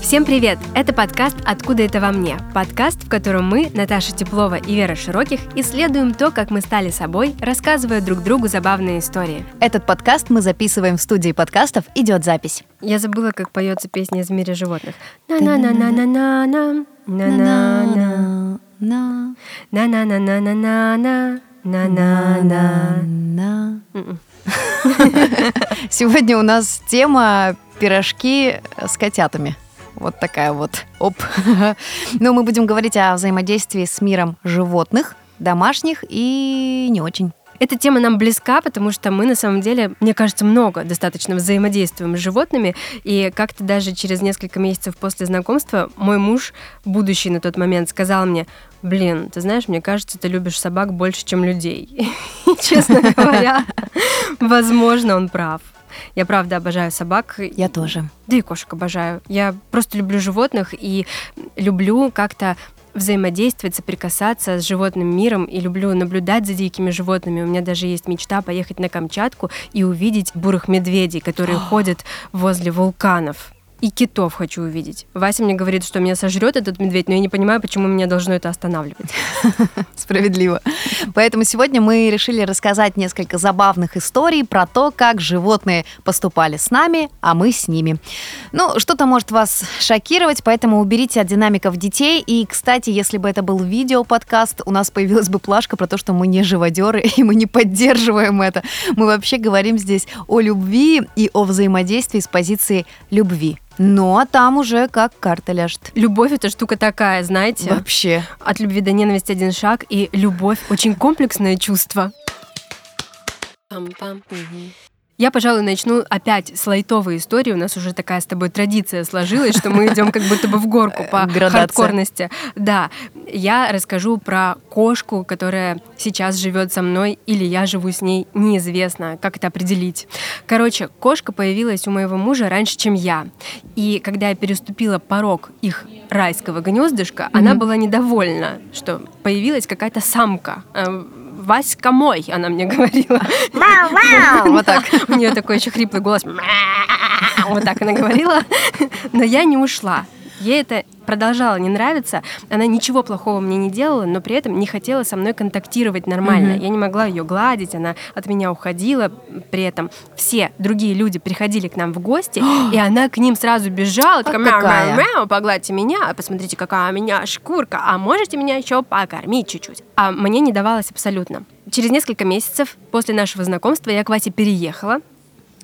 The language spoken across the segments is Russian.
Всем привет! Это подкаст «Откуда это во мне?» Подкаст, в котором мы, Наташа Теплова и Вера Широких, исследуем то, как мы стали собой, рассказывая друг другу забавные истории. Этот подкаст мы записываем в студии подкастов «Идет запись». Я забыла, как поется песня из мире животных. На-на-на-на-на-на, на-на-на, на-на-на-на-на-на, на-на-на. Сегодня у нас тема пирожки с котятами. Вот такая вот. Оп. Но мы будем говорить о взаимодействии с миром животных, домашних и не очень. Эта тема нам близка, потому что мы на самом деле, мне кажется, много достаточно взаимодействуем с животными. И как-то даже через несколько месяцев после знакомства мой муж, будущий на тот момент, сказал мне, блин, ты знаешь, мне кажется, ты любишь собак больше, чем людей. И, честно говоря, возможно, он прав. Я правда обожаю собак. Я тоже. Да и кошек обожаю. Я просто люблю животных и люблю как-то взаимодействовать, соприкасаться с животным миром и люблю наблюдать за дикими животными. У меня даже есть мечта поехать на Камчатку и увидеть бурых медведей, которые ходят возле вулканов и китов хочу увидеть. Вася мне говорит, что меня сожрет этот медведь, но я не понимаю, почему меня должно это останавливать. Справедливо. Поэтому сегодня мы решили рассказать несколько забавных историй про то, как животные поступали с нами, а мы с ними. Ну, что-то может вас шокировать, поэтому уберите от динамиков детей. И, кстати, если бы это был видео-подкаст, у нас появилась бы плашка про то, что мы не живодеры, и мы не поддерживаем это. Мы вообще говорим здесь о любви и о взаимодействии с позиции любви. Ну, а там уже как карта ляжет. Любовь это штука такая, знаете. Вообще. От любви до ненависти один шаг, и любовь очень комплексное чувство. Пам-пам. Я, пожалуй, начну опять с лайтовой истории. У нас уже такая с тобой традиция сложилась, что мы идем как будто бы в горку по Градация. хардкорности. Да, я расскажу про кошку, которая сейчас живет со мной, или я живу с ней, неизвестно, как это определить. Короче, кошка появилась у моего мужа раньше, чем я. И когда я переступила порог их райского гнездышка, она была недовольна, что появилась какая-то самка. Васька мой, она мне говорила. Вот так. У нее такой еще хриплый голос. Вот так она говорила. Но я не ушла. Ей это продолжало не нравиться. Она ничего плохого мне не делала, но при этом не хотела со мной контактировать нормально. Mm-hmm. Я не могла ее гладить, она от меня уходила. При этом все другие люди приходили к нам в гости, и она к ним сразу бежала, такая, мяу, мяу, мяу, погладьте меня, посмотрите, какая у меня шкурка, а можете меня еще покормить чуть-чуть. А мне не давалось абсолютно. Через несколько месяцев после нашего знакомства я к Васе переехала,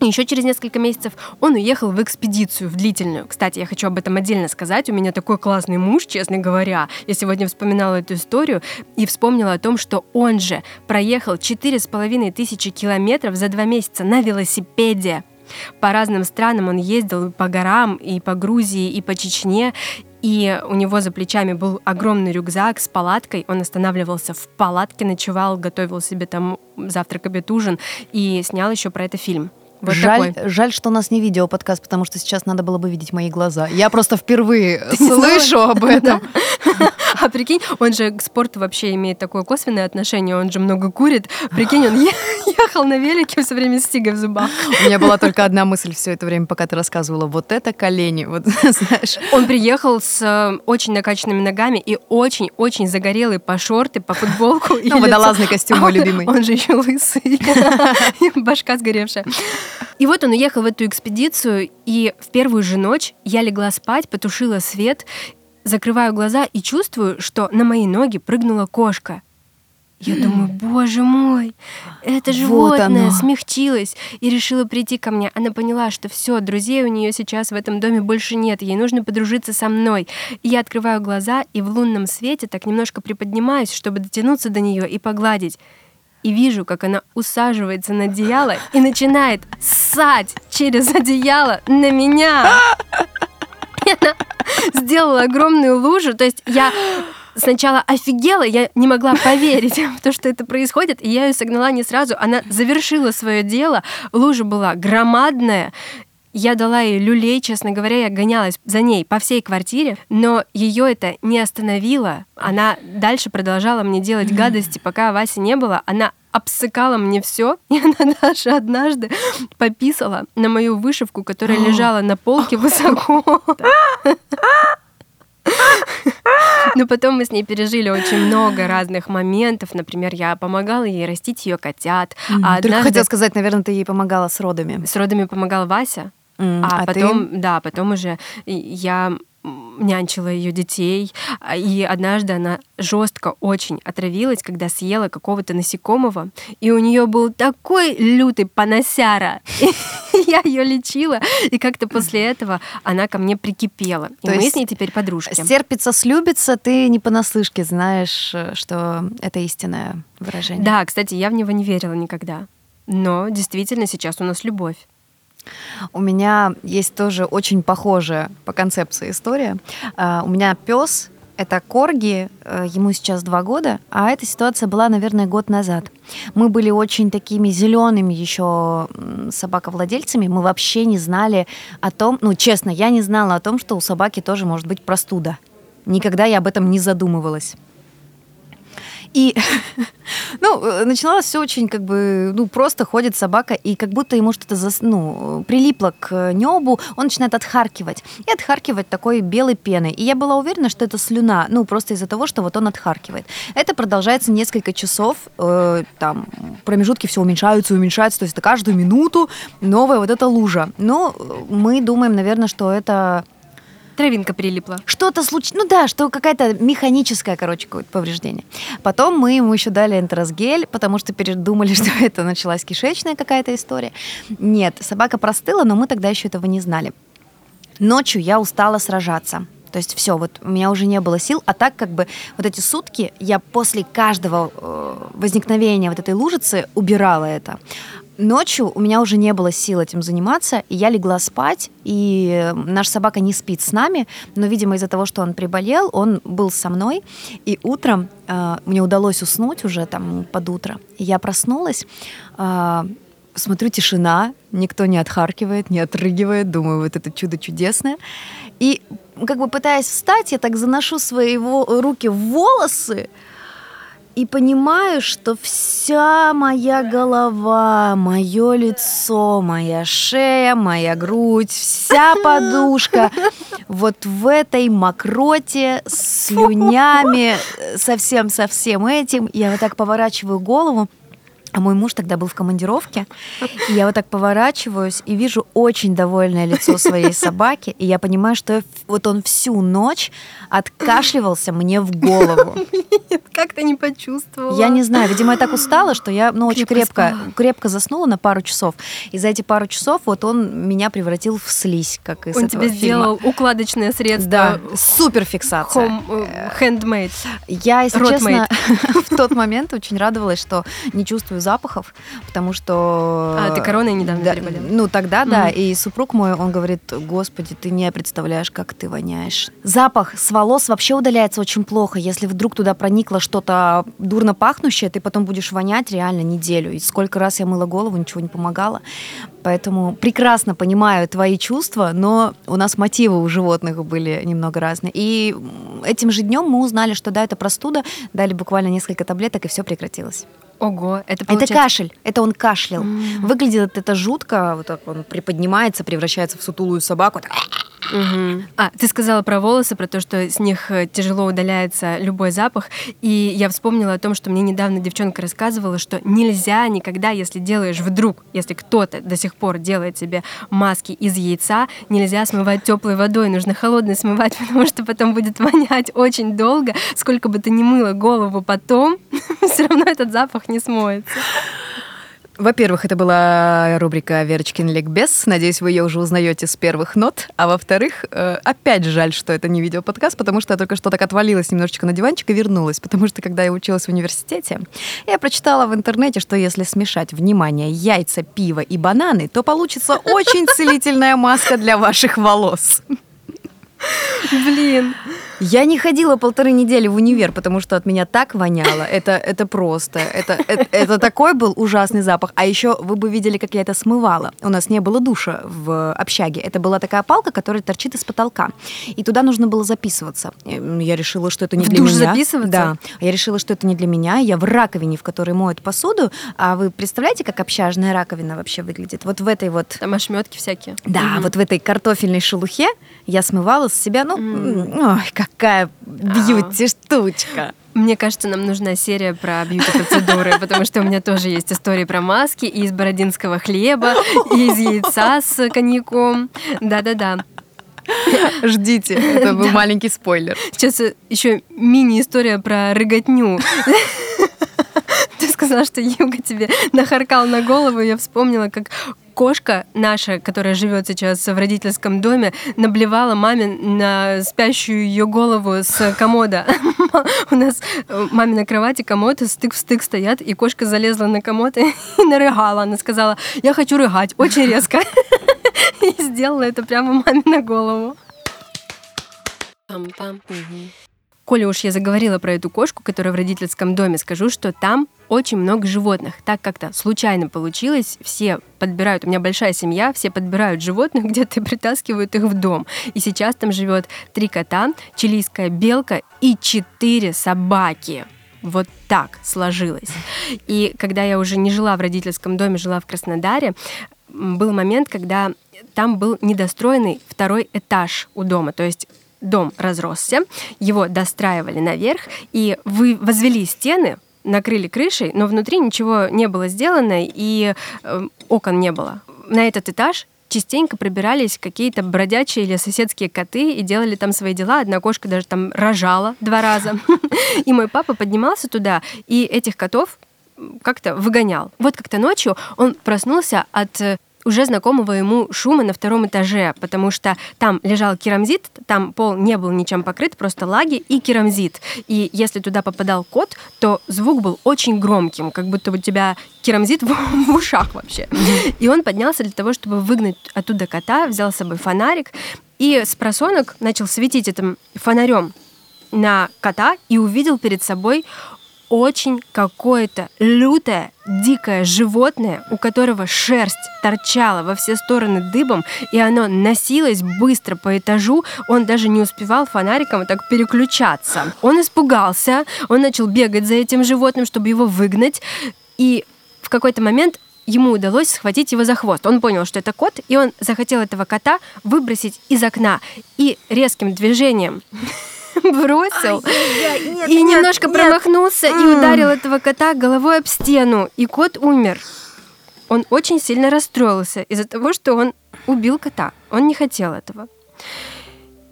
еще через несколько месяцев он уехал в экспедицию, в длительную. Кстати, я хочу об этом отдельно сказать. У меня такой классный муж, честно говоря. Я сегодня вспоминала эту историю и вспомнила о том, что он же проехал четыре с половиной тысячи километров за два месяца на велосипеде. По разным странам он ездил по горам, и по Грузии, и по Чечне, и у него за плечами был огромный рюкзак с палаткой. Он останавливался в палатке, ночевал, готовил себе там завтрак, обед, ужин и снял еще про это фильм. Вот жаль, такой. жаль, что у нас не видео подкаст, потому что сейчас надо было бы видеть мои глаза. Я просто впервые слышу об этом. А прикинь, он же к спорту вообще имеет такое косвенное отношение, он же много курит. Прикинь, он ехал на велике все время с тигой в зубах. У меня была только одна мысль все это время, пока ты рассказывала. Вот это колени, вот знаешь. Он приехал с э, очень накачанными ногами и очень-очень загорелый по шорты, по футболку. Ну, водолазный костюм мой любимый. Он же еще лысый. Башка сгоревшая. И вот он уехал в эту экспедицию, и в первую же ночь я легла спать, потушила свет, закрываю глаза и чувствую, что на мои ноги прыгнула кошка. Я думаю, боже мой, это животное оно. смягчилось и решила прийти ко мне. Она поняла, что все, друзей у нее сейчас в этом доме больше нет, ей нужно подружиться со мной. И я открываю глаза и в лунном свете так немножко приподнимаюсь, чтобы дотянуться до нее и погладить. И вижу, как она усаживается на одеяло и начинает ссать через одеяло на меня. И она сделала огромную лужу. То есть я сначала офигела, я не могла поверить в то, что это происходит, и я ее согнала не сразу. Она завершила свое дело, лужа была громадная, Я дала ей люлей, честно говоря, я гонялась за ней по всей квартире, но ее это не остановило. Она дальше продолжала мне делать гадости, пока Васи не было. Она обсыкала мне все, и она даже однажды пописала на мою вышивку, которая лежала на полке высоко. Но потом мы с ней пережили очень много разных моментов. Например, я помогала ей растить ее котят. А Только однажды... хотела сказать, наверное, ты ей помогала с родами. С родами помогал Вася. Mm, а, а потом, ты? да, потом уже я нянчила ее детей, а, и однажды она жестко очень отравилась, когда съела какого-то насекомого, и у нее был такой лютый поносяра. Я ее лечила, и как-то после этого она ко мне прикипела. И мы с ней теперь подружки. Стерпится, слюбится, ты не понаслышке знаешь, что это истинное выражение. Да, кстати, я в него не верила никогда. Но действительно сейчас у нас любовь. У меня есть тоже очень похожая по концепции история. А, у меня пес это Корги, э, ему сейчас два года, а эта ситуация была, наверное, год назад. Мы были очень такими зелеными еще собаковладельцами, мы вообще не знали о том, ну, честно, я не знала о том, что у собаки тоже может быть простуда. Никогда я об этом не задумывалась. И, ну, э, начиналось все очень как бы, ну, просто ходит собака, и как будто ему что-то, зас, ну, прилипло к небу, он начинает отхаркивать. И отхаркивать такой белой пеной. И я была уверена, что это слюна, ну, просто из-за того, что вот он отхаркивает. Это продолжается несколько часов, э, там, промежутки все уменьшаются уменьшаются, то есть это каждую минуту новая вот эта лужа. Но мы думаем, наверное, что это Травинка прилипла. Что-то случилось. Ну да, что какая-то механическое, короче, какое-то повреждение. Потом мы ему еще дали энтеросгель, потому что передумали, что это началась кишечная какая-то история. Нет, собака простыла, но мы тогда еще этого не знали. Ночью я устала сражаться. То есть все, вот у меня уже не было сил, а так как бы вот эти сутки я после каждого э, возникновения вот этой лужицы убирала это. Ночью у меня уже не было сил этим заниматься, и я легла спать, и наша собака не спит с нами, но, видимо, из-за того, что он приболел, он был со мной, и утром э, мне удалось уснуть уже там под утро. Я проснулась, э, смотрю, тишина, никто не отхаркивает, не отрыгивает, думаю, вот это чудо чудесное. И как бы пытаясь встать, я так заношу свои руки в волосы, и понимаю, что вся моя голова, мое лицо, моя шея, моя грудь, вся подушка вот в этой мокроте, с слюнями, совсем со всем этим. Я вот так поворачиваю голову, а мой муж тогда был в командировке. И я вот так поворачиваюсь и вижу очень довольное лицо своей собаки. И я понимаю, что вот он всю ночь откашливался мне в голову. Как ты не почувствовала? Я не знаю. Видимо, я так устала, что я ну, очень крепко, крепко заснула на пару часов. И за эти пару часов вот он меня превратил в слизь, как из он этого тебе фильма. сделал укладочное средство. Да, суперфиксация. Home, uh, handmade. Я, если честно, в тот момент очень радовалась, что не чувствую запахов, потому что... А, ты короной недавно да, переболела? Ну, тогда, да. Mm. И супруг мой, он говорит, господи, ты не представляешь, как ты воняешь. Запах с волос вообще удаляется очень плохо. Если вдруг туда проникло что-то дурно пахнущее, ты потом будешь вонять реально неделю. И сколько раз я мыла голову, ничего не помогало. Поэтому прекрасно понимаю твои чувства, но у нас мотивы у животных были немного разные. И этим же днем мы узнали, что да, это простуда, дали буквально несколько таблеток, и все прекратилось. Ого, это получается... Это кашель, это он кашлял. Mm-hmm. Выглядит это жутко, вот так он приподнимается, превращается в сутулую собаку. Так... Угу. А, ты сказала про волосы, про то, что с них э, тяжело удаляется любой запах. И я вспомнила о том, что мне недавно девчонка рассказывала, что нельзя никогда, если делаешь вдруг, если кто-то до сих пор делает себе маски из яйца, нельзя смывать теплой водой, нужно холодной смывать, потому что потом будет вонять очень долго. Сколько бы ты ни мыла голову потом, все равно этот запах не смоется. Во-первых, это была рубрика «Верочкин ликбез». Надеюсь, вы ее уже узнаете с первых нот. А во-вторых, э, опять жаль, что это не видеоподкаст, потому что я только что так отвалилась немножечко на диванчик и вернулась. Потому что, когда я училась в университете, я прочитала в интернете, что если смешать, внимание, яйца, пиво и бананы, то получится очень целительная маска для ваших волос. Блин. Я не ходила полторы недели в универ, потому что от меня так воняло. Это, это просто. Это, это, это такой был ужасный запах. А еще вы бы видели, как я это смывала. У нас не было душа в общаге. Это была такая палка, которая торчит из потолка. И туда нужно было записываться. Я решила, что это не в для душ меня. записываться? Да. Я решила, что это не для меня. Я в раковине, в которой моют посуду. А вы представляете, как общажная раковина вообще выглядит? Вот в этой вот... Там ошметки всякие. Да, угу. вот в этой картофельной шелухе я смывала с себя, ну, mm. ой, какая бьюти-штучка. Мне кажется, нам нужна серия про бьюти-процедуры, потому что у меня тоже есть истории про маски и из бородинского хлеба, и из яйца с коньяком. Да-да-да. Ждите, это был маленький спойлер. Сейчас еще мини-история про рыготню. Ты сказала, что Юга тебе нахаркал на голову, я вспомнила, как кошка наша, которая живет сейчас в родительском доме, наблевала маме на спящую ее голову с комода. У нас э, маме на кровати комод стык в стык стоят, и кошка залезла на комод и нарыгала. Она сказала, я хочу рыгать, очень резко. И сделала это прямо маме на голову. Пам-пам. Коли уж я заговорила про эту кошку, которая в родительском доме, скажу, что там очень много животных. Так как-то случайно получилось, все подбирают, у меня большая семья, все подбирают животных где-то притаскивают их в дом. И сейчас там живет три кота, чилийская белка и четыре собаки. Вот так сложилось. И когда я уже не жила в родительском доме, жила в Краснодаре, был момент, когда там был недостроенный второй этаж у дома. То есть дом разросся, его достраивали наверх и вы возвели стены, накрыли крышей, но внутри ничего не было сделано и э, окон не было. На этот этаж частенько пробирались какие-то бродячие или соседские коты и делали там свои дела. Одна кошка даже там рожала два раза. И мой папа поднимался туда, и этих котов как-то выгонял. Вот как-то ночью он проснулся от э, уже знакомого ему шума на втором этаже, потому что там лежал керамзит, там пол не был ничем покрыт, просто лаги и керамзит. И если туда попадал кот, то звук был очень громким, как будто у тебя керамзит в, в ушах вообще. И он поднялся для того, чтобы выгнать оттуда кота, взял с собой фонарик и с просонок начал светить этим фонарем на кота и увидел перед собой очень какое-то лютое, дикое животное, у которого шерсть торчала во все стороны дыбом, и оно носилось быстро по этажу, он даже не успевал фонариком так переключаться. Он испугался, он начал бегать за этим животным, чтобы его выгнать, и в какой-то момент ему удалось схватить его за хвост. Он понял, что это кот, и он захотел этого кота выбросить из окна. И резким движением бросил нет, и нет, немножко нет. промахнулся и ударил этого кота головой об стену, и кот умер. Он очень сильно расстроился из-за того, что он убил кота. Он не хотел этого.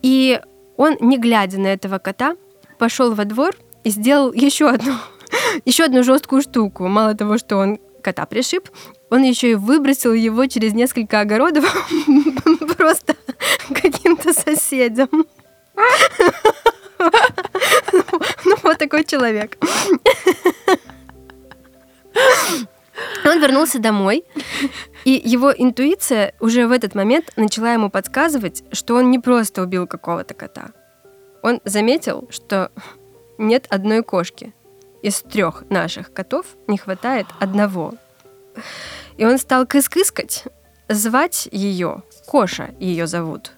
И он, не глядя на этого кота, пошел во двор и сделал еще одну, еще одну жесткую штуку. Мало того, что он кота пришиб, он еще и выбросил его через несколько огородов просто каким-то соседям. Ну, вот такой человек. Он вернулся домой, и его интуиция уже в этот момент начала ему подсказывать, что он не просто убил какого-то кота. Он заметил, что нет одной кошки. Из трех наших котов не хватает одного. И он стал кыс-кыскать, звать ее, Коша ее зовут.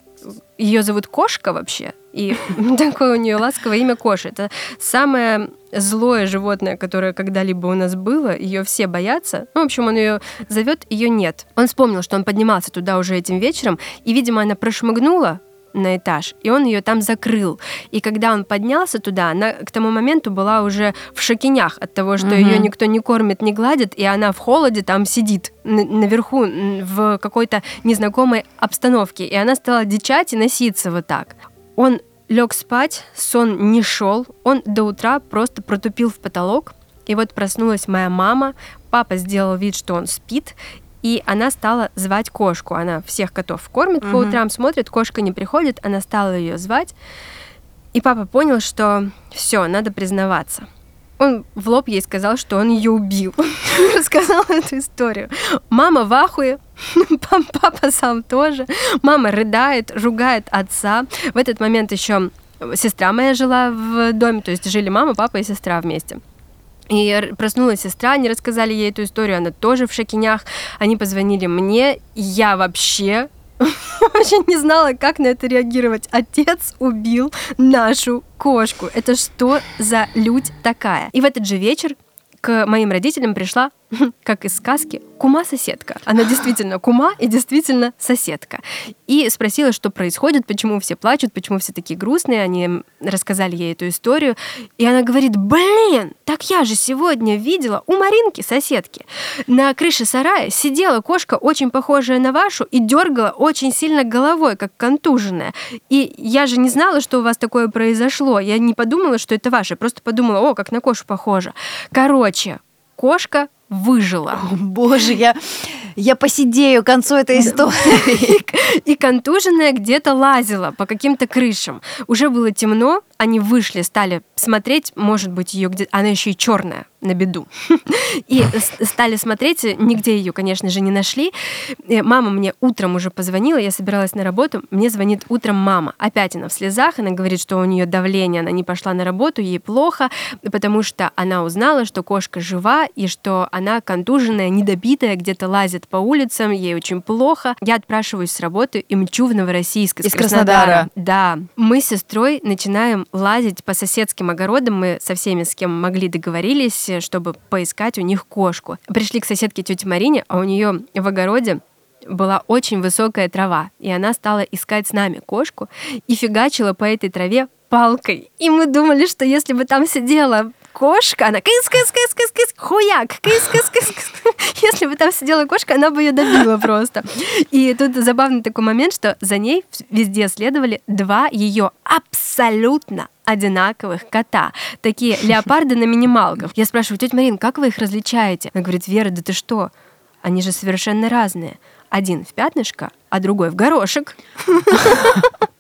Ее зовут Кошка вообще, и такое у нее ласковое имя Коша. Это самое злое животное, которое когда-либо у нас было. Ее все боятся. Ну, в общем, он ее зовет, ее нет. Он вспомнил, что он поднимался туда уже этим вечером, и, видимо, она прошмыгнула на этаж, и он ее там закрыл. И когда он поднялся туда, она к тому моменту была уже в шокинях от того, что mm-hmm. ее никто не кормит, не гладит, и она в холоде там сидит наверху в какой-то незнакомой обстановке. И она стала дичать и носиться вот так. Он лег спать, сон не шел, он до утра просто протупил в потолок. И вот проснулась моя мама, папа сделал вид, что он спит, и она стала звать кошку. Она всех котов кормит угу. по утрам, смотрит, кошка не приходит, она стала ее звать. И папа понял, что все, надо признаваться. Он в лоб ей сказал, что он ее убил. Рассказал эту историю. Мама в ахуе, папа сам тоже. Мама рыдает, ругает отца. В этот момент еще сестра моя жила в доме, то есть жили мама, папа и сестра вместе. И проснулась сестра, они рассказали ей эту историю, она тоже в шокинях. Они позвонили мне, я вообще вообще не знала, как на это реагировать. Отец убил нашу кошку. Это что за людь такая? И в этот же вечер к моим родителям пришла как из сказки, кума-соседка. Она действительно кума и действительно соседка. И спросила, что происходит, почему все плачут, почему все такие грустные. Они рассказали ей эту историю. И она говорит, блин, так я же сегодня видела у Маринки, соседки, на крыше сарая сидела кошка, очень похожая на вашу, и дергала очень сильно головой, как контуженная. И я же не знала, что у вас такое произошло. Я не подумала, что это ваше. Просто подумала, о, как на кошу похоже. Короче, кошка выжила. О, боже, я, я посидею к концу этой истории. И контуженная где-то лазила по каким-то крышам. Уже было темно, они вышли, стали смотреть, может быть, ее где она еще и черная на беду. И стали смотреть, нигде ее, конечно же, не нашли. Мама мне утром уже позвонила, я собиралась на работу, мне звонит утром мама. Опять она в слезах, она говорит, что у нее давление, она не пошла на работу, ей плохо, потому что она узнала, что кошка жива и что она контуженная, недобитая, где-то лазит по улицам, ей очень плохо. Я отпрашиваюсь с работы и мчу в Новороссийск из, из Краснодара. Краснодара. Да. Мы с сестрой начинаем лазить по соседским огородам. Мы со всеми, с кем могли, договорились, чтобы поискать у них кошку. Пришли к соседке тете Марине, а у нее в огороде была очень высокая трава, и она стала искать с нами кошку и фигачила по этой траве палкой. И мы думали, что если бы там сидела кошка, она кыс кыс кыс кыс кыс хуяк, кыс кыс кыс кыс. Если бы там сидела кошка, она бы ее добила просто. И тут забавный такой момент, что за ней везде следовали два ее абсолютно одинаковых кота. Такие леопарды на минималках. Я спрашиваю, тетя Марин, как вы их различаете? Она говорит, Вера, да ты что? Они же совершенно разные. Один в пятнышко, а другой в горошек.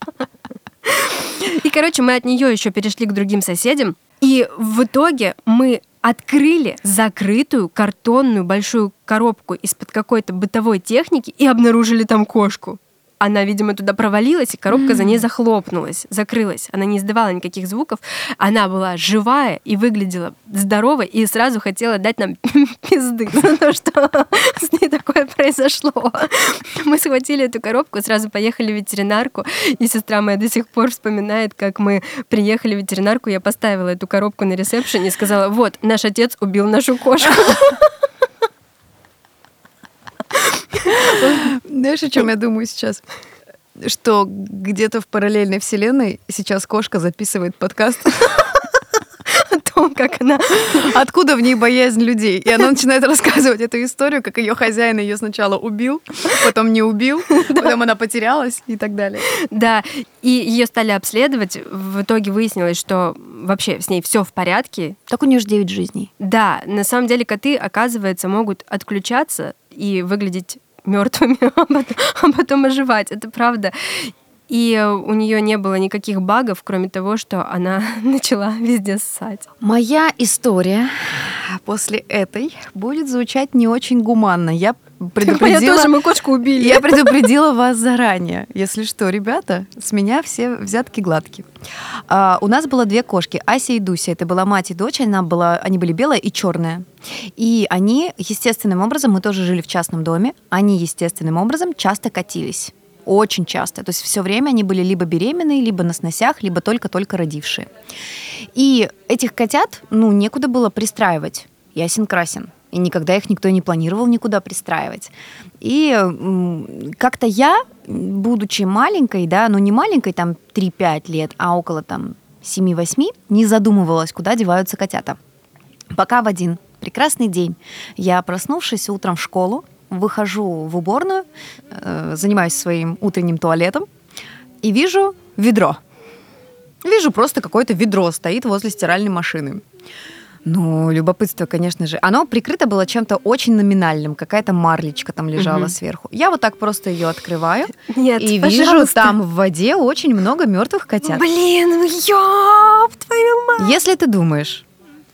И, короче, мы от нее еще перешли к другим соседям. И в итоге мы открыли закрытую картонную большую коробку из-под какой-то бытовой техники и обнаружили там кошку она, видимо, туда провалилась, и коробка mm. за ней захлопнулась, закрылась. Она не издавала никаких звуков. Она была живая и выглядела здоровой, и сразу хотела дать нам пизды за то, что с ней такое произошло. Мы схватили эту коробку, сразу поехали в ветеринарку, и сестра моя до сих пор вспоминает, как мы приехали в ветеринарку, я поставила эту коробку на ресепшене и сказала, вот, наш отец убил нашу кошку. Знаешь, о чем я думаю сейчас? Что где-то в параллельной вселенной сейчас кошка записывает подкаст о том, как она... Откуда в ней боязнь людей. И она начинает рассказывать эту историю, как ее хозяин ее сначала убил, потом не убил, потом она потерялась и так далее. Да, и ее стали обследовать. В итоге выяснилось, что вообще с ней все в порядке. Так у нее же 9 жизней. Да, на самом деле коты, оказывается, могут отключаться и выглядеть мертвыми, а потом, а потом оживать. Это правда. И у нее не было никаких багов, кроме того, что она начала везде ссать. Моя история после этой будет звучать не очень гуманно. Я предупредила... Я тоже, мы кошку убили. Я предупредила вас заранее. Если что, ребята, с меня все взятки гладкие. А, у нас было две кошки, Ася и Дуся. Это была мать и дочь, она была, они были белая и черная. И они естественным образом, мы тоже жили в частном доме, они естественным образом часто катились очень часто. То есть все время они были либо беременные, либо на сносях, либо только-только родившие. И этих котят, ну, некуда было пристраивать. Ясен красен и никогда их никто не планировал никуда пристраивать. И как-то я, будучи маленькой, да, ну не маленькой, там 3-5 лет, а около там 7-8, не задумывалась, куда деваются котята. Пока в один прекрасный день я, проснувшись утром в школу, выхожу в уборную, э, занимаюсь своим утренним туалетом и вижу ведро. Вижу просто какое-то ведро стоит возле стиральной машины. Ну, любопытство, конечно же. Оно прикрыто было чем-то очень номинальным. Какая-то марлечка там лежала угу. сверху. Я вот так просто ее открываю. Нет, И пожалуйста. вижу там в воде очень много мертвых котят. Блин, ёб твою мать! Если ты думаешь,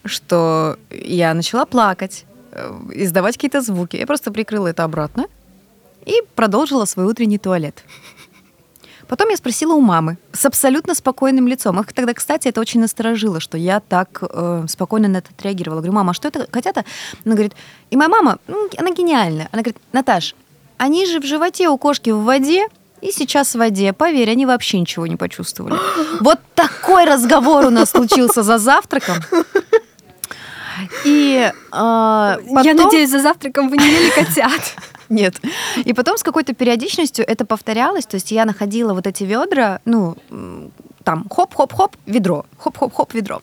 что я начала плакать, э, издавать какие-то звуки, я просто прикрыла это обратно и продолжила свой утренний туалет. Потом я спросила у мамы с абсолютно спокойным лицом. Их тогда, кстати, это очень насторожило, что я так э, спокойно на это отреагировала. Говорю, мама, а что это котята? Она говорит, и моя мама, ну, она гениальная. Она говорит, Наташ, они же в животе у кошки в воде, и сейчас в воде. Поверь, они вообще ничего не почувствовали. Вот такой разговор у нас случился за завтраком. И э, потом... Я надеюсь, за завтраком вы не ели котят. Нет. И потом с какой-то периодичностью это повторялось. То есть я находила вот эти ведра, ну, там хоп-хоп-хоп, ведро, хоп-хоп-хоп, ведро.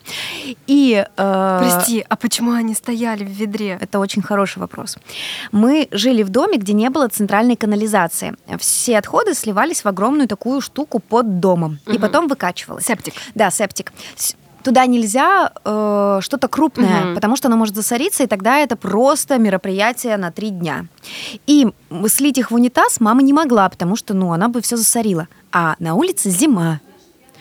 И... Э, Прости, а почему они стояли в ведре? Это очень хороший вопрос. Мы жили в доме, где не было центральной канализации. Все отходы сливались в огромную такую штуку под домом. Угу. И потом выкачивалось. Септик. Да, септик туда нельзя э, что-то крупное, угу. потому что оно может засориться, и тогда это просто мероприятие на три дня. И слить их в унитаз мама не могла, потому что, ну, она бы все засорила. А на улице зима,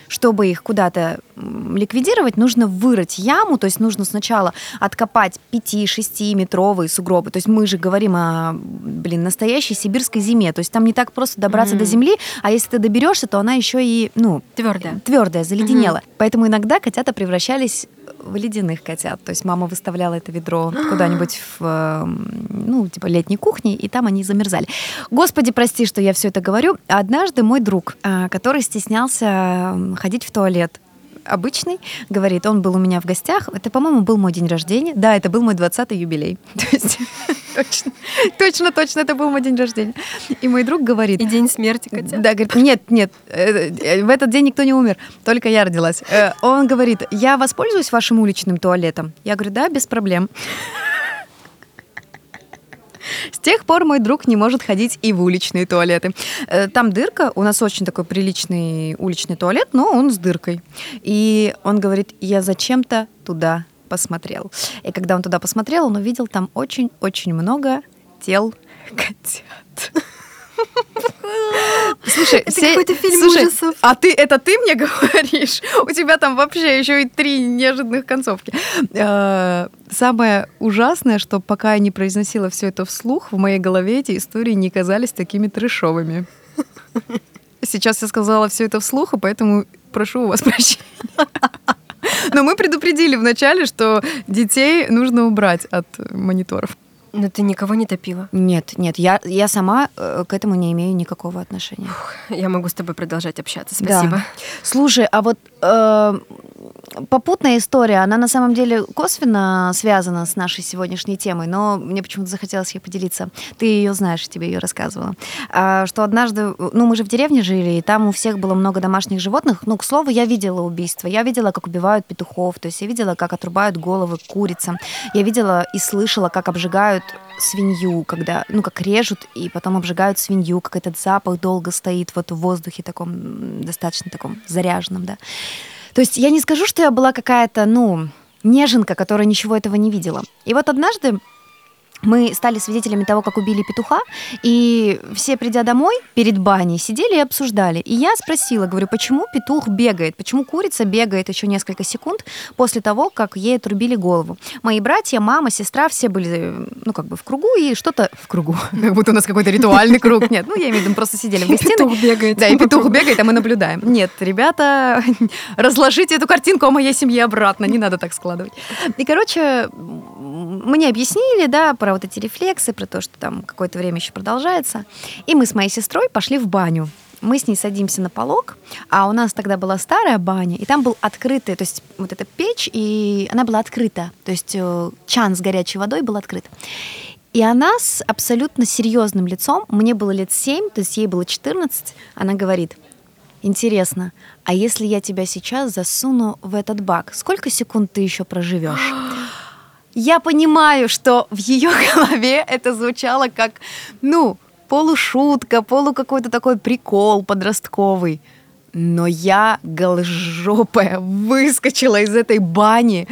чтобы их куда-то ликвидировать, нужно вырыть яму, то есть нужно сначала откопать 5-6 метровые сугробы. То есть мы же говорим о, блин, настоящей сибирской зиме. То есть там не так просто добраться mm-hmm. до земли, а если ты доберешься, то она еще и, ну, твердая, твердая, заледенела. Mm-hmm. Поэтому иногда котята превращались ледяных котят. То есть мама выставляла это ведро куда-нибудь в, эм, ну, типа летней кухне, и там они замерзали. Господи, прости, что я все это говорю. Однажды мой друг, а, который стеснялся ходить в туалет, обычный, говорит, он был у меня в гостях, это, по-моему, был мой день рождения, да, это был мой 20-й юбилей, то есть точно, точно, точно, это был мой день рождения. И мой друг говорит... И день смерти котят. Да, говорит, нет, нет, э, э, в этот день никто не умер, только я родилась. Э, он говорит, я воспользуюсь вашим уличным туалетом? Я говорю, да, без проблем. С тех пор мой друг не может ходить и в уличные туалеты. Э, там дырка, у нас очень такой приличный уличный туалет, но он с дыркой. И он говорит, я зачем-то туда посмотрел. И когда он туда посмотрел, он увидел там очень-очень много тел котят. Слушай, это все... какой-то фильм Слушай, ужасов. А ты это ты мне говоришь? У тебя там вообще еще и три неожиданных концовки. Э, самое ужасное, что пока я не произносила все это вслух, в моей голове эти истории не казались такими трешовыми. Сейчас я сказала все это вслух, и поэтому прошу у вас прощения. Но мы предупредили вначале, что детей нужно убрать от мониторов. Но ты никого не топила? Нет, нет, я, я сама э, к этому не имею никакого отношения. Фух, я могу с тобой продолжать общаться, спасибо. Да. Слушай, а вот э, попутная история, она на самом деле косвенно связана с нашей сегодняшней темой, но мне почему-то захотелось ей поделиться. Ты ее знаешь, тебе ее рассказывала. А, что однажды, ну мы же в деревне жили, и там у всех было много домашних животных. Ну, к слову, я видела убийства. Я видела, как убивают петухов, то есть я видела, как отрубают головы курицам. Я видела и слышала, как обжигают свинью, когда, ну, как режут, и потом обжигают свинью, как этот запах долго стоит вот в воздухе таком, достаточно таком заряженном, да. То есть я не скажу, что я была какая-то, ну, неженка, которая ничего этого не видела. И вот однажды мы стали свидетелями того, как убили петуха, и все, придя домой, перед баней сидели и обсуждали. И я спросила, говорю, почему петух бегает, почему курица бегает еще несколько секунд после того, как ей отрубили голову. Мои братья, мама, сестра, все были, ну, как бы в кругу, и что-то в кругу, как будто у нас какой-то ритуальный круг. Нет, ну, я имею в виду, просто сидели в гостиной. Петух бегает. Да, и петух бегает, а мы наблюдаем. Нет, ребята, разложите эту картинку о моей семье обратно, не надо так складывать. И, короче, мне объяснили, да, про вот эти рефлексы, про то, что там какое-то время еще продолжается. И мы с моей сестрой пошли в баню. Мы с ней садимся на полок, а у нас тогда была старая баня, и там был открытый, то есть вот эта печь, и она была открыта, то есть э, чан с горячей водой был открыт. И она с абсолютно серьезным лицом, мне было лет 7, то есть ей было 14, она говорит, интересно, а если я тебя сейчас засуну в этот бак, сколько секунд ты еще проживешь? Я понимаю, что в ее голове это звучало как, ну, полушутка, полу какой-то такой прикол подростковый. Но я голожопая выскочила из этой бани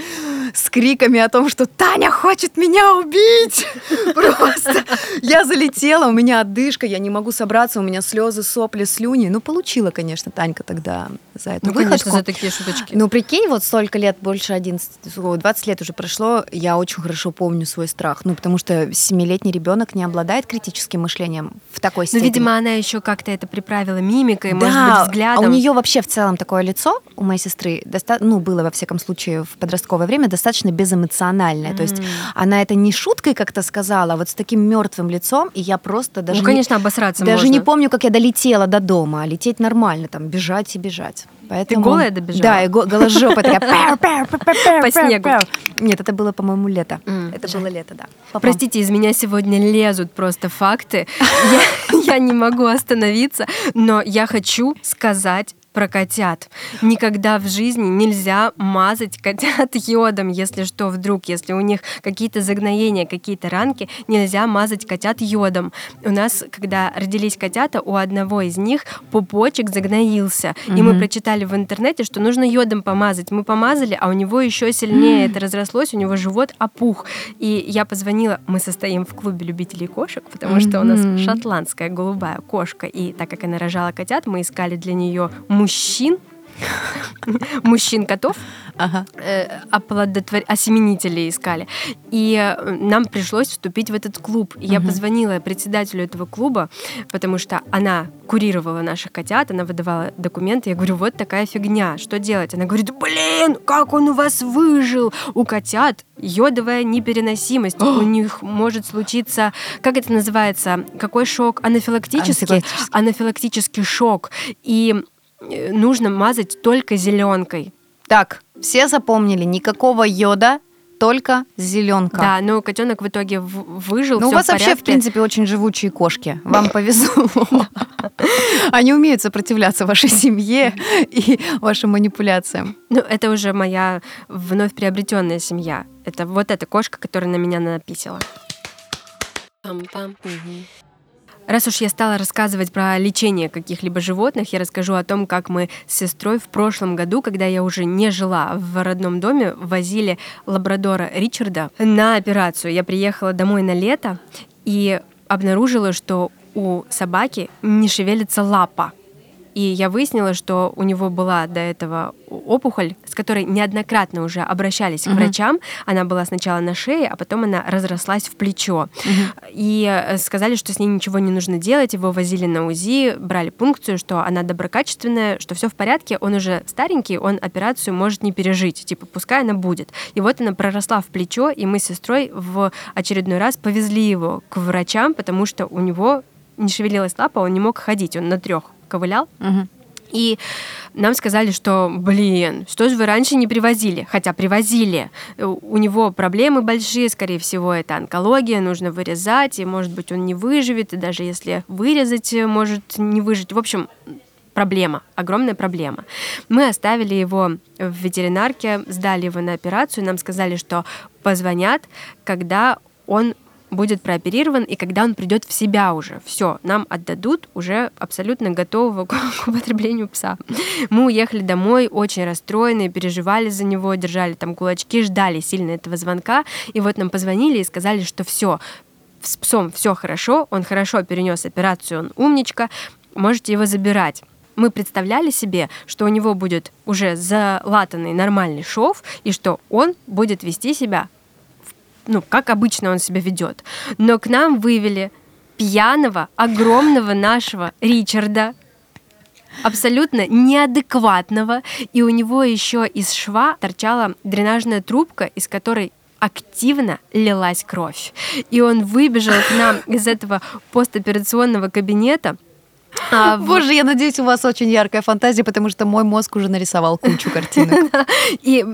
с криками о том, что Таня хочет меня убить. Просто я залетела, у меня отдышка, я не могу собраться, у меня слезы, сопли, слюни. Ну, получила, конечно, Танька тогда за эту ну, выходку. конечно, за такие шуточки. Ну, прикинь, вот столько лет, больше 11, 20 лет уже прошло, я очень хорошо помню свой страх. Ну, потому что семилетний ребенок не обладает критическим мышлением в такой степени. Ну, видимо, она еще как-то это приправила мимикой, да, может быть, взглядом. А у нее вообще в целом такое лицо у моей сестры, доста- ну, было во всяком случае в подростковое время достаточно безэмоциональное. Mm-hmm. То есть она это не шуткой как-то сказала, а вот с таким мертвым лицом, и я просто даже... Ну, конечно, обосраться Даже можно. не помню, как я долетела до дома, а лететь нормально, там, бежать и бежать. Поэтому... Ты голая добежала? Да, и го- голожопа такая... По снегу. Нет, это было, по-моему, лето. Это было лето, да. Простите, из меня сегодня лезут просто факты. Я не могу остановиться, но я хочу сказать про котят. Никогда в жизни нельзя мазать котят йодом, если что, вдруг, если у них какие-то загноения, какие-то ранки, нельзя мазать котят йодом. У нас, когда родились котята, у одного из них пупочек загноился, mm-hmm. и мы прочитали в интернете, что нужно йодом помазать. Мы помазали, а у него еще сильнее mm-hmm. это разрослось, у него живот опух. И я позвонила, мы состоим в клубе любителей кошек, потому mm-hmm. что у нас шотландская голубая кошка, и так как она рожала котят, мы искали для нее мужчин, мужчин-котов, ага. э, оплодотвор... осеменителей искали. И э, нам пришлось вступить в этот клуб. И угу. я позвонила председателю этого клуба, потому что она курировала наших котят, она выдавала документы. Я говорю, вот такая фигня, что делать? Она говорит, блин, как он у вас выжил? У котят йодовая непереносимость. у них может случиться, как это называется, какой шок? Анафилактический? Анафилактический, Анафилактический шок. И нужно мазать только зеленкой. Так, все запомнили, никакого йода, только зеленка. Да, но котенок в итоге выжил. Ну, у вас вообще, в принципе, очень живучие кошки. Вам повезло. Они умеют сопротивляться вашей семье и вашим манипуляциям. Ну, это уже моя вновь приобретенная семья. Это вот эта кошка, которая на меня написала. Пам-пам. Раз уж я стала рассказывать про лечение каких-либо животных, я расскажу о том, как мы с сестрой в прошлом году, когда я уже не жила в родном доме, возили лабрадора Ричарда на операцию. Я приехала домой на лето и обнаружила, что у собаки не шевелится лапа. И я выяснила, что у него была до этого опухоль, с которой неоднократно уже обращались uh-huh. к врачам. Она была сначала на шее, а потом она разрослась в плечо. Uh-huh. И э, сказали, что с ней ничего не нужно делать. Его возили на УЗИ, брали пункцию, что она доброкачественная, что все в порядке. Он уже старенький, он операцию может не пережить. Типа, пускай она будет. И вот она проросла в плечо, и мы с сестрой в очередной раз повезли его к врачам, потому что у него не шевелилась лапа, он не мог ходить, он на трех ковылял. Угу. И нам сказали, что, блин, что же вы раньше не привозили? Хотя привозили. У него проблемы большие, скорее всего, это онкология, нужно вырезать, и, может быть, он не выживет, и даже если вырезать, может не выжить. В общем, проблема, огромная проблема. Мы оставили его в ветеринарке, сдали его на операцию, нам сказали, что позвонят, когда он будет прооперирован, и когда он придет в себя уже, все, нам отдадут уже абсолютно готового к употреблению пса. Мы уехали домой очень расстроенные, переживали за него, держали там кулачки, ждали сильно этого звонка, и вот нам позвонили и сказали, что все, с псом все хорошо, он хорошо перенес операцию, он умничка, можете его забирать. Мы представляли себе, что у него будет уже залатанный нормальный шов, и что он будет вести себя ну, как обычно он себя ведет. Но к нам вывели пьяного, огромного нашего Ричарда, абсолютно неадекватного, и у него еще из шва торчала дренажная трубка, из которой активно лилась кровь. И он выбежал к нам из этого постоперационного кабинета, а, Боже, я надеюсь, у вас очень яркая фантазия, потому что мой мозг уже нарисовал кучу картинок. И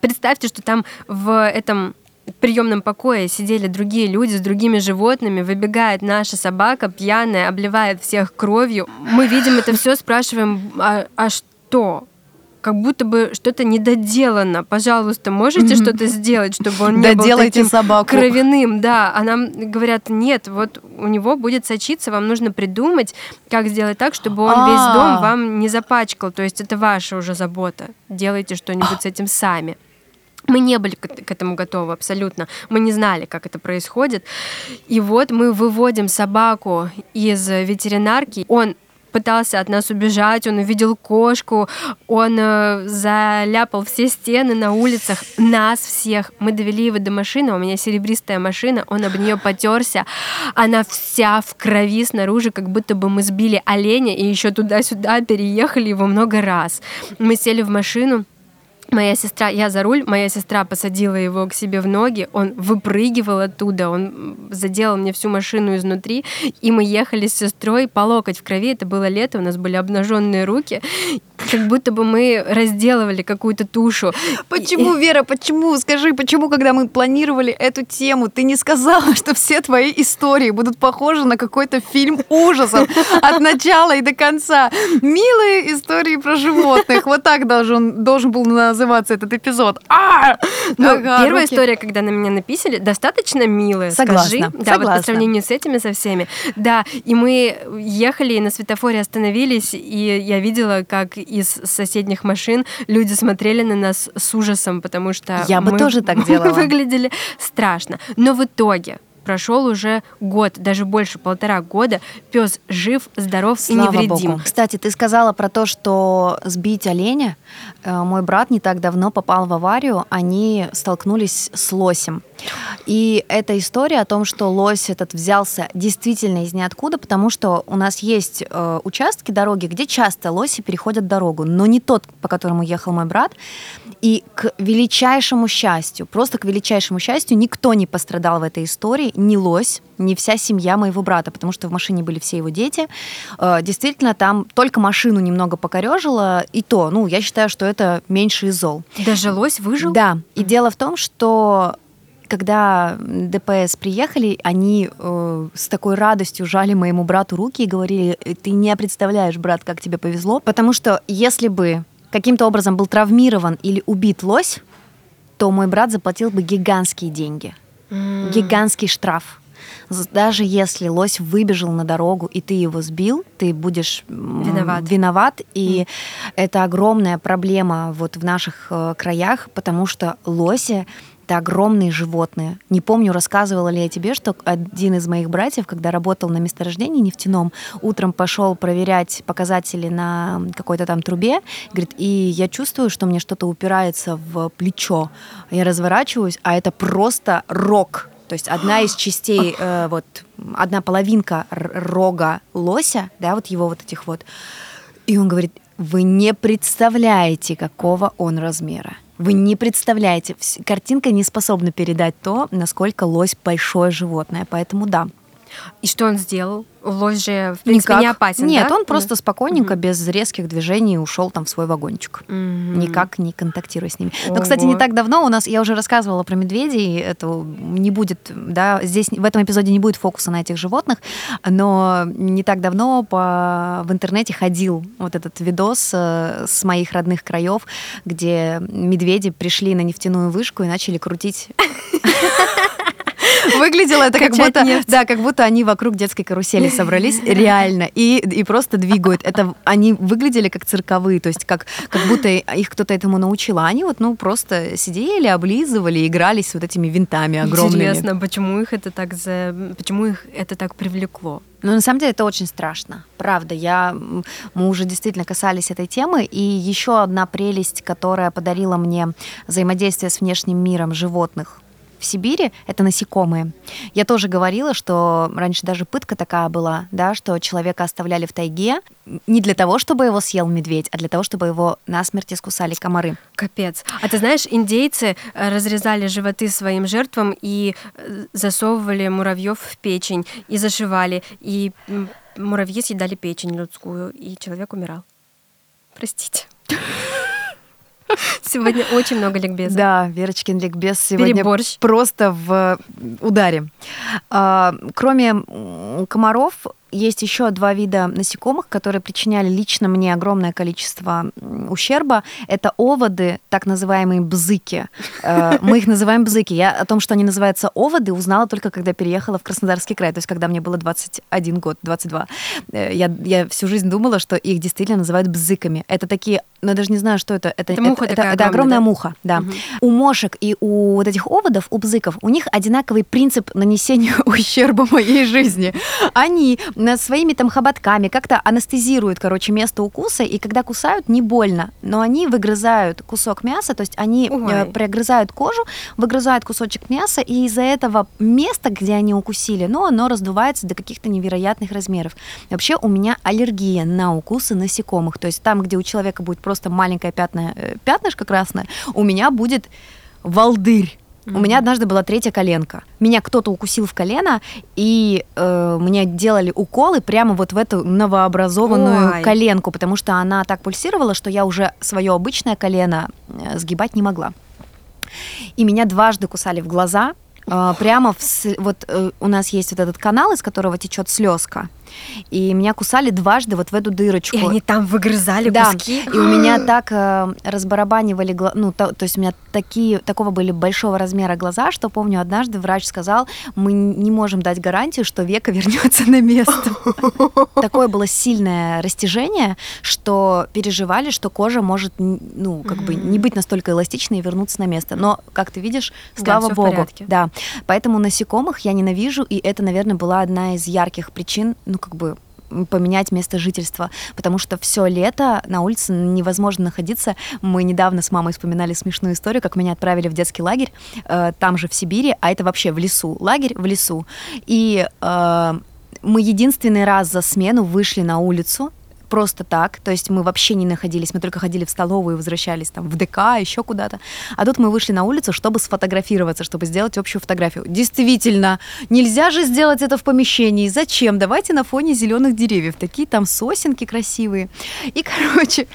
представьте, что там в этом приемном покое сидели другие люди с другими животными, выбегает наша собака пьяная, обливает всех кровью. Мы видим это все, спрашиваем, а, а что? как будто бы что-то недоделано. Пожалуйста, можете mm-hmm. что-то сделать, чтобы он не был таким собаку. кровяным? Да, а нам говорят, нет, вот у него будет сочиться, вам нужно придумать, как сделать так, чтобы он весь а. дом вам не запачкал. То есть это ваша уже забота. Делайте что-нибудь с этим сами. Мы не были к этому готовы абсолютно. Мы не знали, как это происходит. И вот мы выводим собаку из ветеринарки. Он пытался от нас убежать, он увидел кошку, он э, заляпал все стены на улицах, нас всех. Мы довели его до машины, у меня серебристая машина, он об нее потерся, она вся в крови снаружи, как будто бы мы сбили оленя и еще туда-сюда переехали его много раз. Мы сели в машину, Моя сестра, я за руль, моя сестра посадила его к себе в ноги, он выпрыгивал оттуда, он заделал мне всю машину изнутри, и мы ехали с сестрой по локоть в крови, это было лето, у нас были обнаженные руки, как будто бы мы разделывали какую-то тушу. Почему, Вера, почему? Скажи, почему, когда мы планировали эту тему, ты не сказала, что все твои истории будут похожи на какой-то фильм ужасов от начала и до конца? Милые истории про животных. Вот так должен, должен был называться этот эпизод. А! Ну, ага, первая руки. история, когда на меня написали, достаточно милая. Согласна. Скажи. Да, Согласна. вот по сравнению с этими со всеми. Да, и мы ехали и на светофоре остановились, и я видела, как из соседних машин люди смотрели на нас с ужасом, потому что я бы тоже так делала. выглядели страшно. Но в итоге прошел уже год, даже больше полтора года. Пес жив, здоров Слава и невредим. Богу. Кстати, ты сказала про то, что сбить оленя. Э, мой брат не так давно попал в аварию. Они столкнулись с лосем. И эта история о том, что лось этот взялся действительно из ниоткуда, потому что у нас есть э, участки дороги, где часто лоси переходят дорогу, но не тот, по которому ехал мой брат. И к величайшему счастью, просто к величайшему счастью, никто не пострадал в этой истории, ни лось, ни вся семья моего брата, потому что в машине были все его дети. Э, действительно, там только машину немного покорежило, и то, ну, я считаю, что это меньше из зол. Даже лось выжил? Да. И дело в том, что когда ДПС приехали, они э, с такой радостью жали моему брату руки и говорили, ты не представляешь, брат, как тебе повезло, потому что если бы каким-то образом был травмирован или убит лось, то мой брат заплатил бы гигантские деньги, mm. гигантский штраф. Даже если лось выбежал на дорогу и ты его сбил, ты будешь виноват. виноват и mm. это огромная проблема вот в наших э, краях, потому что лоси это огромные животные. Не помню, рассказывала ли я тебе, что один из моих братьев, когда работал на месторождении нефтяном, утром пошел проверять показатели на какой-то там трубе, говорит, и я чувствую, что мне что-то упирается в плечо. Я разворачиваюсь, а это просто рог. То есть одна из частей, э, вот одна половинка рога лося, да, вот его вот этих вот. И он говорит, вы не представляете, какого он размера. Вы не представляете, картинка не способна передать то, насколько лось большое животное. Поэтому да. И что он сделал? Лось же, в принципе, Никак. не опасен, Нет, да? он просто спокойненько, угу. без резких движений ушел там в свой вагончик. Угу. Никак не контактируя с ними. Ого. Но, кстати, не так давно у нас, я уже рассказывала про медведей, это не будет, да, здесь в этом эпизоде не будет фокуса на этих животных, но не так давно по, в интернете ходил вот этот видос э, с моих родных краев, где медведи пришли на нефтяную вышку и начали крутить Выглядело это как будто, да, как будто они вокруг детской карусели собрались, реально, и, и просто двигают. Это они выглядели как цирковые, то есть как, как будто их кто-то этому научил. А они вот, ну, просто сидели, облизывали, игрались с вот этими винтами огромными. Интересно, почему их это так за... почему их это так привлекло? Ну, на самом деле, это очень страшно. Правда, я... мы уже действительно касались этой темы. И еще одна прелесть, которая подарила мне взаимодействие с внешним миром животных в Сибири — это насекомые. Я тоже говорила, что раньше даже пытка такая была, да, что человека оставляли в тайге не для того, чтобы его съел медведь, а для того, чтобы его насмерть искусали комары. Капец. А ты знаешь, индейцы э, разрезали животы своим жертвам и э, засовывали муравьев в печень и зашивали, и муравьи съедали печень людскую, и человек умирал. Простите. Сегодня очень много ликбеза. Да, Верочкин ликбез сегодня Переборщ. просто в ударе. А, кроме комаров, есть еще два вида насекомых, которые причиняли лично мне огромное количество ущерба. Это оводы, так называемые бзыки. Э, мы их называем бзыки. Я о том, что они называются оводы, узнала только когда переехала в Краснодарский край, то есть когда мне было 21 год, 22. Э, я, я всю жизнь думала, что их действительно называют бзыками. Это такие, ну я даже не знаю, что это. Это, это, муха это, это, это огромная да? муха, да. Угу. У мошек и у вот этих оводов, у бзыков, у них одинаковый принцип нанесения ущерба моей жизни. Они своими там хоботками как-то анестезируют, короче, место укуса, и когда кусают, не больно, но они выгрызают кусок мяса, то есть они э, Ой. прогрызают кожу, выгрызают кусочек мяса, и из-за этого места, где они укусили, ну, оно раздувается до каких-то невероятных размеров. Вообще у меня аллергия на укусы насекомых, то есть там, где у человека будет просто маленькое пятна, э, пятнышко красное, у меня будет волдырь Mm-hmm. У меня однажды была третья коленка. Меня кто-то укусил в колено, и э, мне делали уколы прямо вот в эту новообразованную Ой. коленку, потому что она так пульсировала, что я уже свое обычное колено э, сгибать не могла. И меня дважды кусали в глаза, э, прямо в, вот э, у нас есть вот этот канал, из которого течет слезка. И меня кусали дважды вот в эту дырочку. И они там выгрызали да. куски? И у меня так э, разбарабанивали, ну, то, то есть у меня такие, такого были большого размера глаза, что помню, однажды врач сказал, мы не можем дать гарантию, что века вернется на место. Такое было сильное растяжение, что переживали, что кожа может, ну, как бы не быть настолько эластичной и вернуться на место. Но, как ты видишь, слава да, богу. Да. Поэтому насекомых я ненавижу, и это, наверное, была одна из ярких причин, ну, как бы поменять место жительства, потому что все лето на улице невозможно находиться. Мы недавно с мамой вспоминали смешную историю, как меня отправили в детский лагерь, э, там же в Сибири, а это вообще в лесу, лагерь в лесу. И э, мы единственный раз за смену вышли на улицу, просто так, то есть мы вообще не находились, мы только ходили в столовую и возвращались там в ДК, еще куда-то. А тут мы вышли на улицу, чтобы сфотографироваться, чтобы сделать общую фотографию. Действительно, нельзя же сделать это в помещении. Зачем? Давайте на фоне зеленых деревьев. Такие там сосенки красивые. И, короче,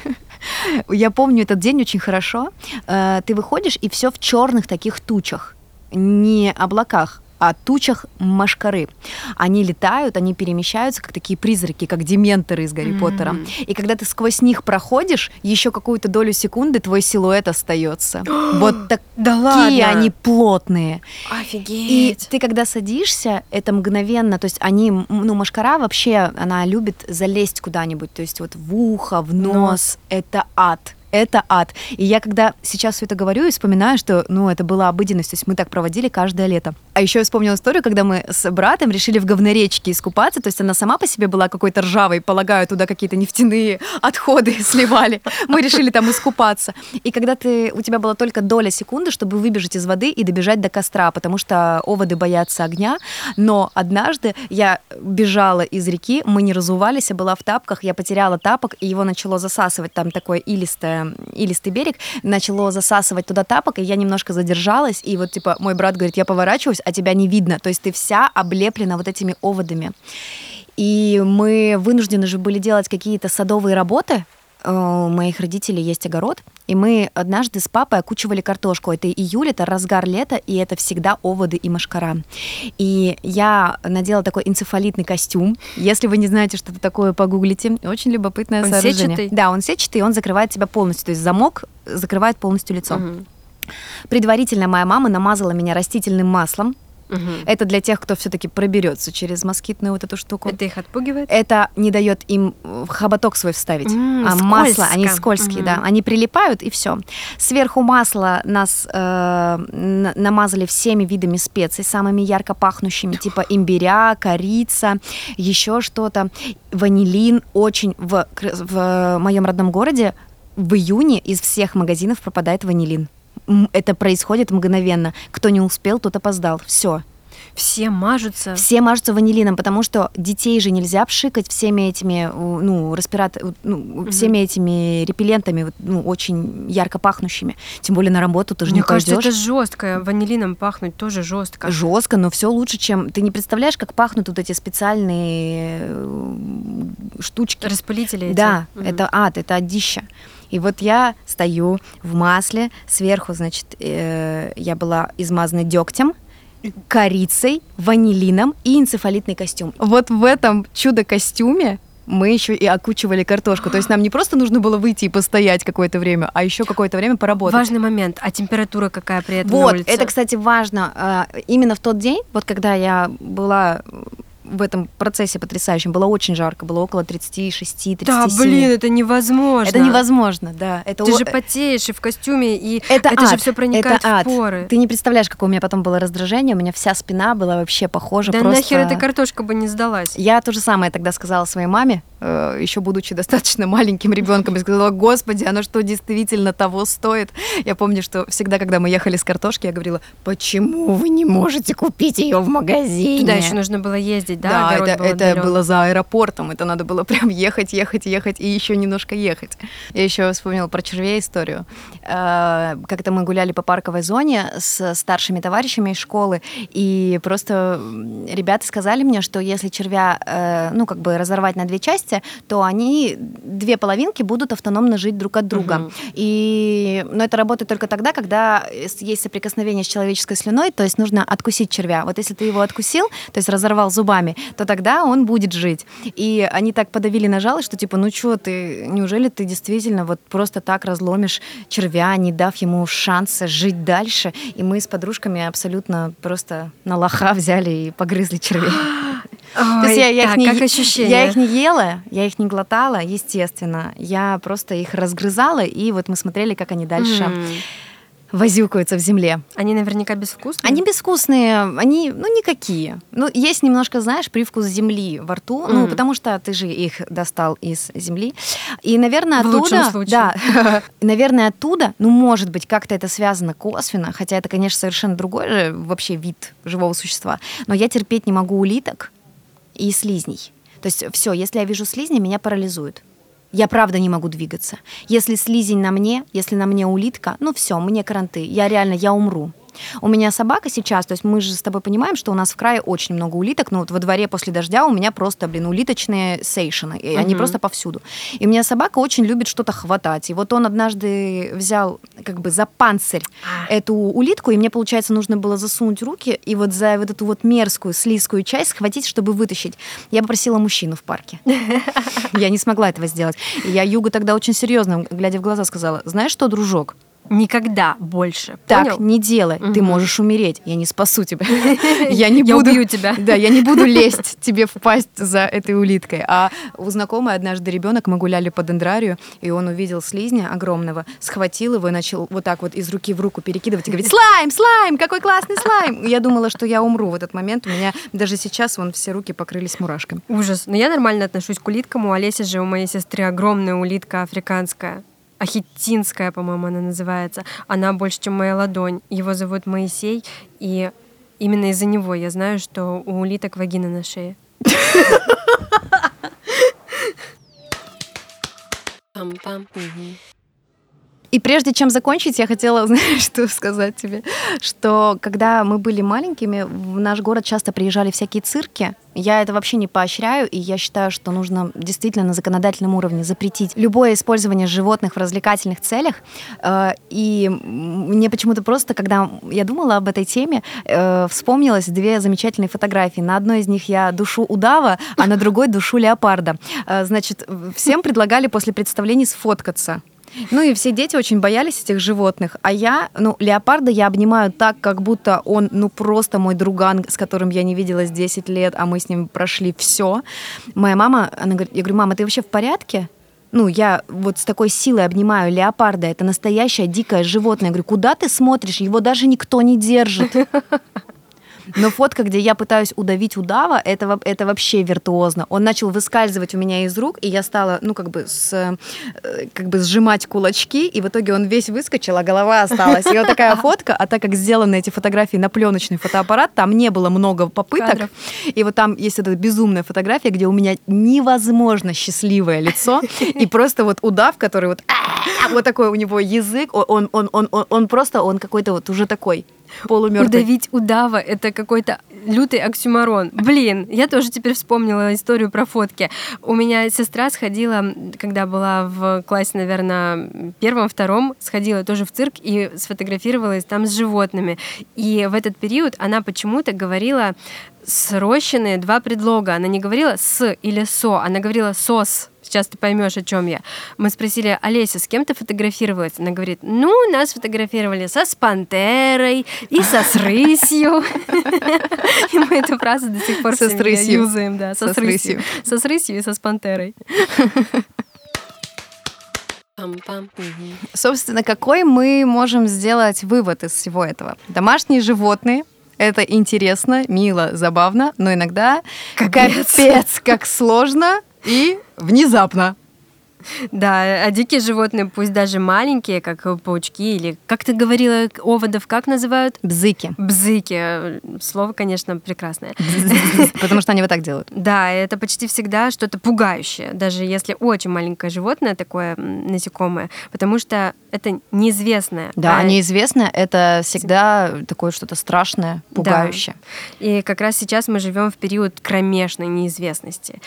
я помню этот день очень хорошо. Э, ты выходишь, и все в черных таких тучах не облаках, о тучах машкары. Они летают, они перемещаются, как такие призраки, как дементоры из Гарри mm-hmm. Поттера. И когда ты сквозь них проходишь, еще какую-то долю секунды твой силуэт остается. вот такие да ладно? они плотные. Офигеть. И ты когда садишься, это мгновенно, то есть они, ну, машкара вообще, она любит залезть куда-нибудь, то есть вот в ухо, в нос, нос. это ад это ад. И я когда сейчас все это говорю и вспоминаю, что, ну, это была обыденность, то есть мы так проводили каждое лето. А еще я вспомнила историю, когда мы с братом решили в говноречке искупаться, то есть она сама по себе была какой-то ржавой, полагаю, туда какие-то нефтяные отходы сливали. Мы решили там искупаться. И когда ты, у тебя была только доля секунды, чтобы выбежать из воды и добежать до костра, потому что оводы боятся огня, но однажды я бежала из реки, мы не разувались, я была в тапках, я потеряла тапок, и его начало засасывать, там такое илистое илистый берег, начало засасывать туда тапок, и я немножко задержалась, и вот, типа, мой брат говорит, я поворачиваюсь, а тебя не видно, то есть ты вся облеплена вот этими оводами. И мы вынуждены же были делать какие-то садовые работы, у моих родителей есть огород, и мы однажды с папой окучивали картошку. Это июль, это разгар лета, и это всегда оводы и машкара. И я надела такой энцефалитный костюм. Если вы не знаете, что это такое, погуглите. Очень любопытное он сооружение. Сетчатый? Да, он сетчатый, и он закрывает тебя полностью. То есть замок закрывает полностью лицо. Угу. Предварительно моя мама намазала меня растительным маслом, Угу. Это для тех, кто все-таки проберется через москитную вот эту штуку. Это их отпугивает? Это не дает им в хоботок свой вставить. Mm, а масло, они скользкие, угу. да. Они прилипают и все. Сверху масла нас э, намазали всеми видами специй, самыми ярко пахнущими, типа имбиря, корица, еще что-то. Ванилин очень в, в моем родном городе в июне из всех магазинов пропадает ванилин это происходит мгновенно. Кто не успел, тот опоздал. Все. Все мажутся. Все мажутся ванилином, потому что детей же нельзя пшикать всеми этими, ну, респират, ну, угу. всеми этими репеллентами, ну, очень ярко пахнущими. Тем более на работу ты же Мне не кажется, пойдешь. это жестко. Ванилином пахнуть тоже жестко. Жестко, но все лучше, чем ты не представляешь, как пахнут вот эти специальные э, штучки. Распылители. Эти. Да, угу. это ад, это одища. И вот я стою в масле, сверху, значит, э, я была измазана дегтем, корицей, ванилином и энцефалитный костюм. Вот в этом чудо-костюме мы еще и окучивали картошку. То есть нам не просто нужно было выйти и постоять какое-то время, а еще какое-то время поработать. Важный момент. А температура какая при этом Вот, это, кстати, важно. А, Именно в тот день, вот когда я была в этом процессе потрясающем, было очень жарко, было около 36-37. Да, блин, это невозможно. Это невозможно, да. Это Ты о- же потеешь и в костюме, и это, это же ад, все проникает это ад. в поры. Ты не представляешь, какое у меня потом было раздражение. У меня вся спина была вообще похожа Да просто... нахер эта картошка бы не сдалась. Я то же самое тогда сказала своей маме, еще будучи достаточно маленьким ребенком, и сказала, господи, оно что, действительно того стоит? Я помню, что всегда, когда мы ехали с картошки, я говорила, почему вы не можете купить ее в магазине? Туда еще нужно было ездить, да? Да, это, это было за аэропортом, это надо было прям ехать, ехать, ехать и еще немножко ехать. Я еще вспомнила про червей историю. Э, Как-то мы гуляли по парковой зоне с старшими товарищами из школы, и просто ребята сказали мне, что если червя, э, ну, как бы разорвать на две части, то они, две половинки будут автономно жить друг от друга. Мгм. И, но это работает только тогда, когда есть соприкосновение с человеческой слюной, то есть нужно откусить червя. Вот если ты его откусил, то есть разорвал зубами, то тогда он будет жить. И они так подавили на жалость, что типа, ну что ты, неужели ты действительно вот просто так разломишь червя, не дав ему шанса жить дальше? И мы с подружками абсолютно просто на лоха взяли и погрызли червей. То есть Ой, я, я их так, не, как я их не ела, я их не глотала, естественно. Я просто их разгрызала, и вот мы смотрели, как они дальше М. возюкаются в земле. Они наверняка безвкусные. Они безвкусные, они, ну, никакие. Ну, есть немножко, знаешь, привкус земли во рту, ну, Мгм. потому что ты же их достал из земли. И, наверное, В оттуда... Да. Наверное, оттуда, ну, может быть, как-то это связано косвенно, хотя это, конечно, совершенно другой же вообще вид живого существа. Но я терпеть не могу улиток и слизней. То есть все, если я вижу слизни, меня парализует. Я правда не могу двигаться. Если слизень на мне, если на мне улитка, ну все, мне каранты. Я реально, я умру. У меня собака сейчас, то есть мы же с тобой понимаем, что у нас в крае очень много улиток, но вот во дворе после дождя у меня просто, блин, улиточные сейшины, и они Мгм. просто повсюду. И у меня собака очень любит что-то хватать. И вот он однажды взял как бы за панцирь эту улитку, и мне, получается, нужно было засунуть руки и вот за вот эту вот мерзкую, слизкую часть схватить, чтобы вытащить. Я попросила мужчину в парке. Я не смогла этого сделать. И я Югу тогда очень серьезно, глядя в глаза, сказала, знаешь что, дружок, Никогда больше. так Понял? не делай, ты Мгм. можешь умереть, я не спасу тебя. Я не Я буду... убью тебя. Да, я не буду лезть тебе в пасть за этой улиткой. А у знакомой однажды ребенок, мы гуляли по дендрарию, и он увидел слизня огромного, схватил его и начал вот так вот из руки в руку перекидывать и говорить, слайм, слайм, какой классный слайм. Я думала, что я умру в этот момент. У меня даже сейчас вон все руки покрылись мурашками. Ужас. Но я нормально отношусь к улиткам. У Олеси же, у моей сестры, огромная улитка африканская. Ахитинская, по-моему, она называется. Она больше, чем моя ладонь. Его зовут Моисей, и именно из-за него я знаю, что у улиток вагина на шее. Пам-пам. И прежде чем закончить, я хотела, знаешь, что сказать тебе, что когда мы были маленькими, в наш город часто приезжали всякие цирки. Я это вообще не поощряю, и я считаю, что нужно действительно на законодательном уровне запретить любое использование животных в развлекательных целях. Э, И мне почему-то просто, когда я думала об этой теме, э, вспомнилось две замечательные фотографии. На одной из них я душу удава, а на другой душу леопарда. Э, Значит, всем предлагали после представлений сфоткаться. Ну и все дети очень боялись этих животных. А я, ну, леопарда я обнимаю так, как будто он, ну, просто мой друган, с которым я не виделась 10 лет, а мы с ним прошли все. Моя мама, она говорит, я говорю, мама, ты вообще в порядке? Ну, я вот с такой силой обнимаю леопарда, это настоящее дикое животное. Я говорю, куда ты смотришь? Его даже никто не держит. Но фотка, где я пытаюсь удавить удава, это, это вообще виртуозно. Он начал выскальзывать у меня из рук, и я стала, ну, как бы, с, э, как бы сжимать кулачки, и в итоге он весь выскочил, а голова осталась. И вот такая фотка, а так как сделаны эти фотографии на пленочный фотоаппарат, там не было много попыток. Кадров. И вот там есть эта безумная фотография, где у меня невозможно счастливое лицо, и просто вот удав, который вот «А-а-а», вот такой у него язык, он, он, он, он, он просто, он какой-то вот уже такой полумертвый. Удавить удава — это какой-то лютый оксюмарон. Блин, я тоже теперь вспомнила историю про фотки. У меня сестра сходила, когда была в классе, наверное, первом-втором, сходила тоже в цирк и сфотографировалась там с животными. И в этот период она почему-то говорила срощенные два предлога. Она не говорила «с» или «со», она говорила «сос». Сейчас ты поймешь, о чем я. Мы спросили, Олеся, с кем ты фотографировалась? Она говорит, ну, нас фотографировали со с пантерой и со с рысью. И мы эту фразу до сих пор со юзаем. Да, со с рысью. Со с рысью и со с пантерой. Собственно, какой мы можем сделать вывод из всего этого? Домашние животные это интересно, мило, забавно, но иногда капец, капец как сложно и внезапно. Да, а дикие животные, пусть даже маленькие, как паучки или, как ты говорила, оводов, как называют? Бзыки. Бзыки. Слово, конечно, прекрасное. Потому что они вот так делают. Да, это почти всегда что-то пугающее, даже если очень маленькое животное такое насекомое, потому что это неизвестное. Да, а... неизвестное — это всегда такое что-то страшное, пугающее. Да. И как раз сейчас мы живем в период кромешной неизвестности.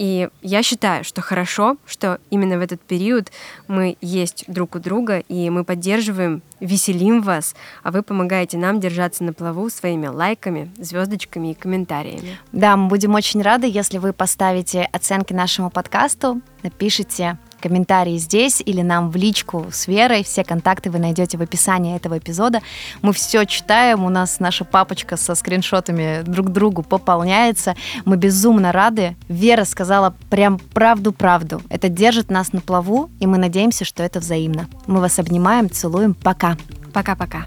И я считаю, что хорошо, что именно в этот период мы есть друг у друга, и мы поддерживаем, веселим вас, а вы помогаете нам держаться на плаву своими лайками, звездочками и комментариями. Да, мы будем очень рады, если вы поставите оценки нашему подкасту, напишите комментарии здесь или нам в личку с Верой. Все контакты вы найдете в описании этого эпизода. Мы все читаем, у нас наша папочка со скриншотами друг другу пополняется. Мы безумно рады. Вера сказала прям правду-правду. Это держит нас на плаву, и мы надеемся, что это взаимно. Мы вас обнимаем, целуем. Пока. Пока-пока.